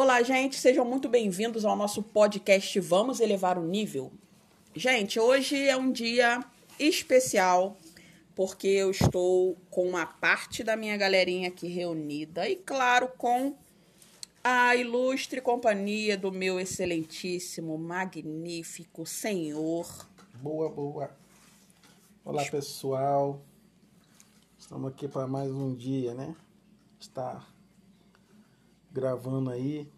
Olá, gente, sejam muito bem-vindos ao nosso podcast Vamos Elevar o Nível. Gente, hoje é um dia especial porque eu estou com uma parte da minha galerinha aqui reunida e, claro, com a ilustre companhia do meu excelentíssimo, magnífico senhor. Boa, boa. Olá, pessoal. Estamos aqui para mais um dia, né? Está gravando aí,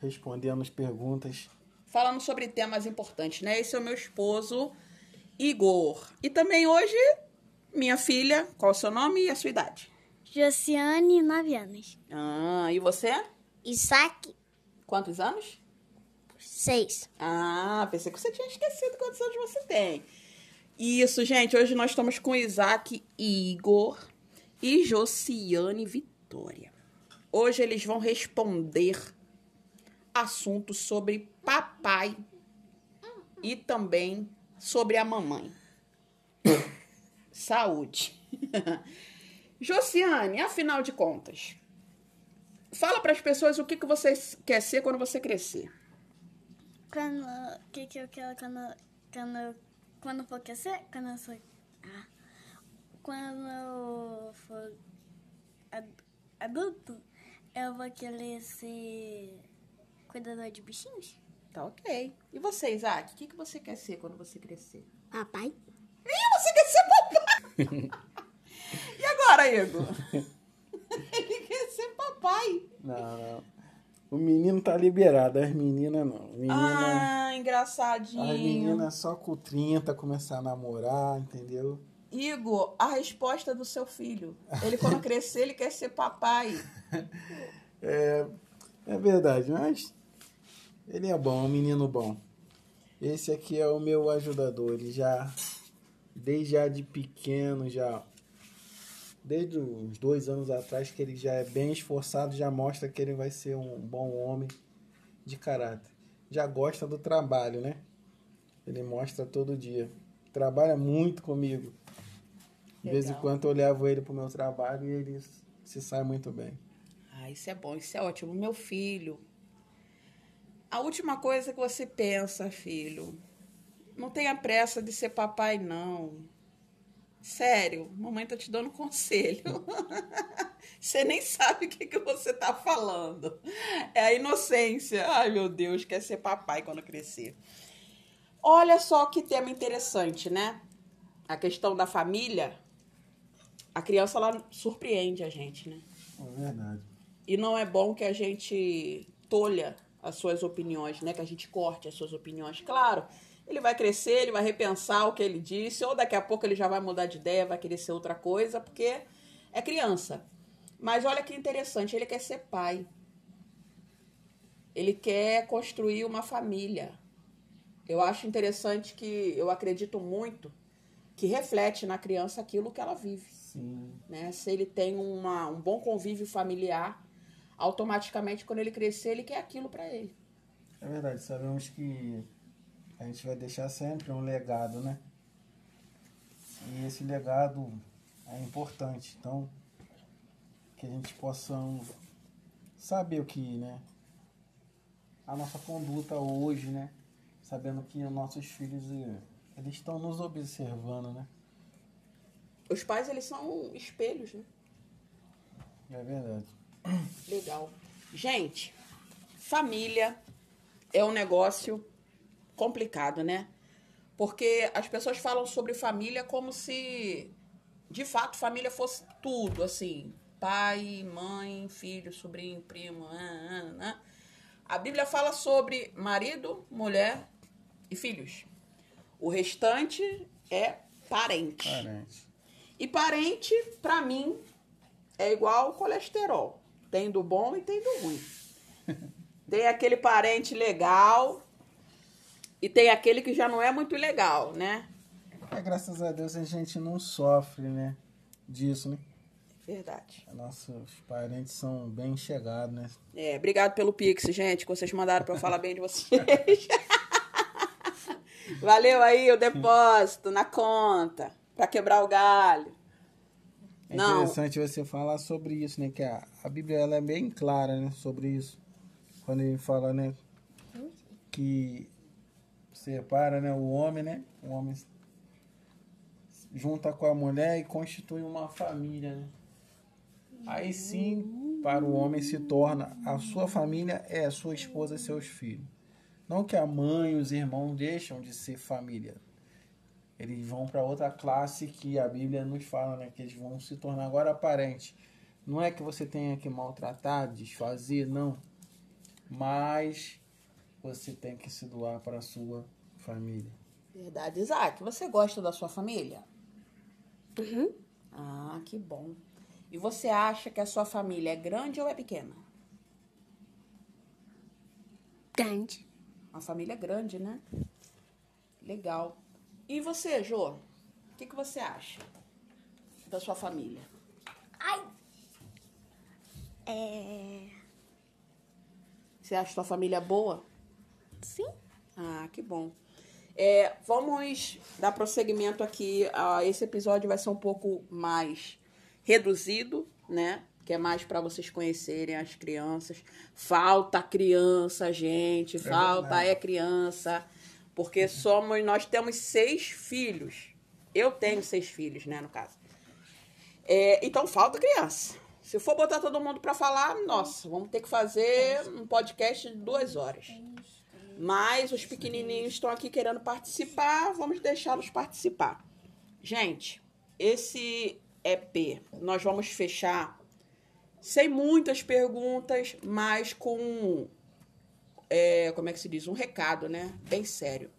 respondendo as perguntas. Falando sobre temas importantes, né? Esse é o meu esposo, Igor. E também hoje, minha filha, qual é o seu nome e a sua idade? Josiane, 9 anos. Ah, e você? Isaac, Quantos anos? 6. Ah, pensei que você tinha esquecido quantos anos você tem. Isso, gente. Hoje nós estamos com Isaac Igor e Josiane Vitória. Hoje eles vão responder assuntos sobre papai e também sobre a mamãe. Saúde. Josiane, afinal de contas, fala para as pessoas o que, que você quer ser quando você crescer. Quando. Que, que eu quero quando. Quando. Quando for crescer? Quando eu sou. Ah. Quando eu for ad- adulto, eu vou querer ser. Cuidador de bichinhos? Tá ok. E você, Isaac? O que, que você quer ser quando você crescer? Papai? Ih, você quer ser papai! e agora, Igor? Ele quer ser papai. Não, não. O menino tá liberado, as meninas não. Menina, Ah, engraçadinho. as meninas só com 30 começar a namorar, entendeu? Igor, a resposta do seu filho. Ele, quando crescer, ele quer ser papai. É, é verdade, mas ele é bom, é um menino bom. Esse aqui é o meu ajudador, ele já, desde já de pequeno, já, desde os dois anos atrás, que ele já é bem esforçado, já mostra que ele vai ser um bom homem de caráter. Já gosta do trabalho, né? Ele mostra todo dia. Trabalha muito comigo. De vez em quando eu levo ele pro meu trabalho e ele se sai muito bem. Ah, isso é bom, isso é ótimo. Meu filho. A última coisa que você pensa, filho. Não tenha pressa de ser papai, não. Sério, mamãe tá te dando conselho. você nem sabe o que, que você tá falando. É a inocência. Ai, meu Deus, quer ser papai quando crescer. Olha só que tema interessante, né? A questão da família. A criança, ela surpreende a gente, né? É verdade. E não é bom que a gente tolha as suas opiniões, né? Que a gente corte as suas opiniões. Claro, ele vai crescer, ele vai repensar o que ele disse, ou daqui a pouco ele já vai mudar de ideia, vai querer ser outra coisa, porque é criança. Mas olha que interessante, ele quer ser pai. Ele quer construir uma família. Eu acho interessante que eu acredito muito que reflete na criança aquilo que ela vive Sim. né? Se ele tem uma, um bom convívio familiar, automaticamente quando ele crescer, ele quer aquilo para ele. É verdade, sabemos que a gente vai deixar sempre um legado, né? E esse legado é importante. Então, que a gente possa saber o que, né? A nossa conduta hoje, né? Sabendo que os nossos filhos, eh, eles estão nos observando, né? Os pais, eles são espelhos, né? É verdade. Legal. Gente, família é um negócio complicado, né? Porque as pessoas falam sobre família como se, de fato, família fosse tudo, assim. Pai, mãe, filho, sobrinho, primo, ah. A Bíblia fala sobre marido, mulher e filhos. O restante é parente. Parente. E parente, pra mim, é igual colesterol. Tem do bom e tem do ruim. Tem aquele parente legal e tem aquele que já não é muito legal, né? É, graças a Deus a gente não sofre, né? Disso, né? Verdade. Nossos parentes são bem chegados, né? É, obrigado pelo Pix, gente, que vocês mandaram pra eu falar bem de vocês. Valeu aí o depósito na conta pra quebrar o galho. É Não. interessante você falar sobre isso, né? Que a, a Bíblia ela é bem clara né, sobre isso. Quando ele fala né, que separa né, o homem, né? O homem junta com a mulher e constitui uma família. Né? Aí sim, para o homem se torna a sua família é a sua esposa e seus filhos. Não que a mãe e os irmãos deixam de ser família. Eles vão para outra classe que a Bíblia nos fala, né? Que eles vão se tornar agora parentes. Não é que você tenha que maltratar, desfazer, não. Mas você tem que se doar para a sua família. Verdade. Isaac, você gosta da sua família? Uhum. Ah, que bom. E você acha que a sua família é grande ou é pequena? Grande. Uma família grande, né? Legal. E você, Jô? O que, que você acha da sua família? Ai. É. Você acha sua família boa? Sim. Ah, que bom. É, vamos dar prosseguimento aqui. a esse episódio vai ser um pouco mais reduzido, né? Que é mais para vocês conhecerem as crianças. Falta criança, gente. Falta verdade. é criança. Porque somos, nós temos seis filhos. Eu tenho seis filhos, né, no caso. É, então falta criança. Se for botar todo mundo para falar, nossa, vamos ter que fazer um podcast de duas horas. Mas os pequenininhos estão aqui querendo participar, vamos deixá-los participar. Gente, esse EP nós vamos fechar sem muitas perguntas, mas com é, como é que se diz? Um recado, né? Bem sério.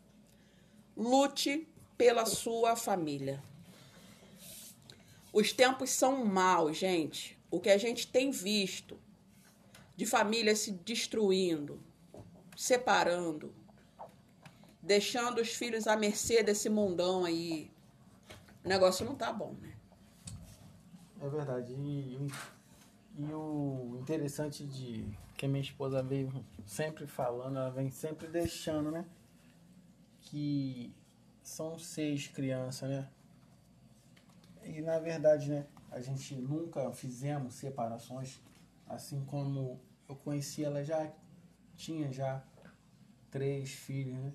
Lute pela sua família. Os tempos são maus, gente. O que a gente tem visto de famílias se destruindo, separando, deixando os filhos à mercê desse mundão aí. O negócio não tá bom, né? É verdade. E, e o interessante de que minha esposa veio sempre falando, ela vem sempre deixando, né? Que são seis crianças, né? E na verdade, né? A gente nunca fizemos separações, assim como eu conheci ela já tinha já três filhos, né?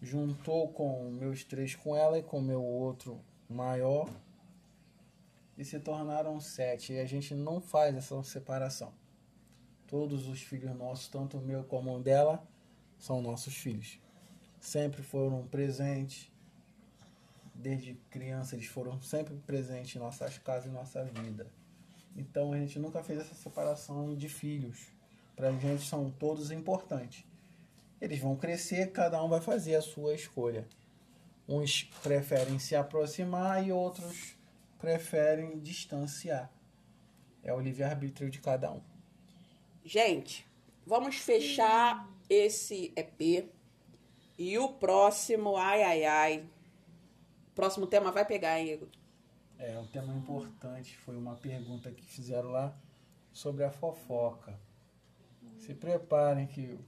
Juntou com meus três com ela e com meu outro maior e se tornaram sete. E a gente não faz essa separação. Todos os filhos nossos, tanto o meu como o dela, são nossos filhos. Sempre foram presentes. Desde criança eles foram sempre presentes em nossas casas e nossa vida. Então a gente nunca fez essa separação de filhos. Pra gente são todos importantes. Eles vão crescer, cada um vai fazer a sua escolha. Uns preferem se aproximar e outros preferem distanciar. É o livre-arbítrio de cada um. Gente, vamos fechar esse EP. E o próximo, ai, ai, ai. Próximo tema vai pegar, hein, Igor? É, um tema importante foi uma pergunta que fizeram lá sobre a fofoca. Se preparem que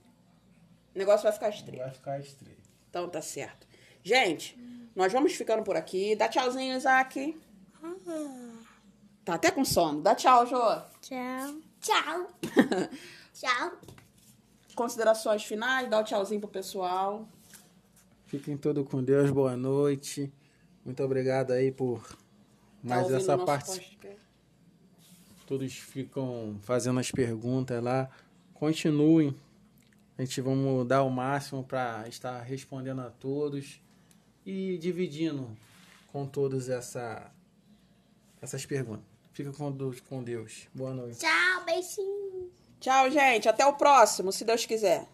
O negócio vai ficar estreito. vai ficar estreito. Então tá certo. Gente, nós vamos ficando por aqui. Dá tchauzinho, Isaac. Tá até com sono. Dá tchau, Jô. Tchau. Tchau. Tchau. Considerações finais, dá o tchauzinho pro pessoal. Fiquem todos com Deus, boa noite. Muito obrigado aí por Tá mais ouvindo essa parte. Todos ficam fazendo as perguntas lá. Continuem. A gente vamos dar o máximo para estar respondendo a todos e dividindo com todos essa, essas perguntas. Fica com Deus, com Deus. Boa noite. Tchau, beijinho. Tchau, gente. Até o próximo, se Deus quiser.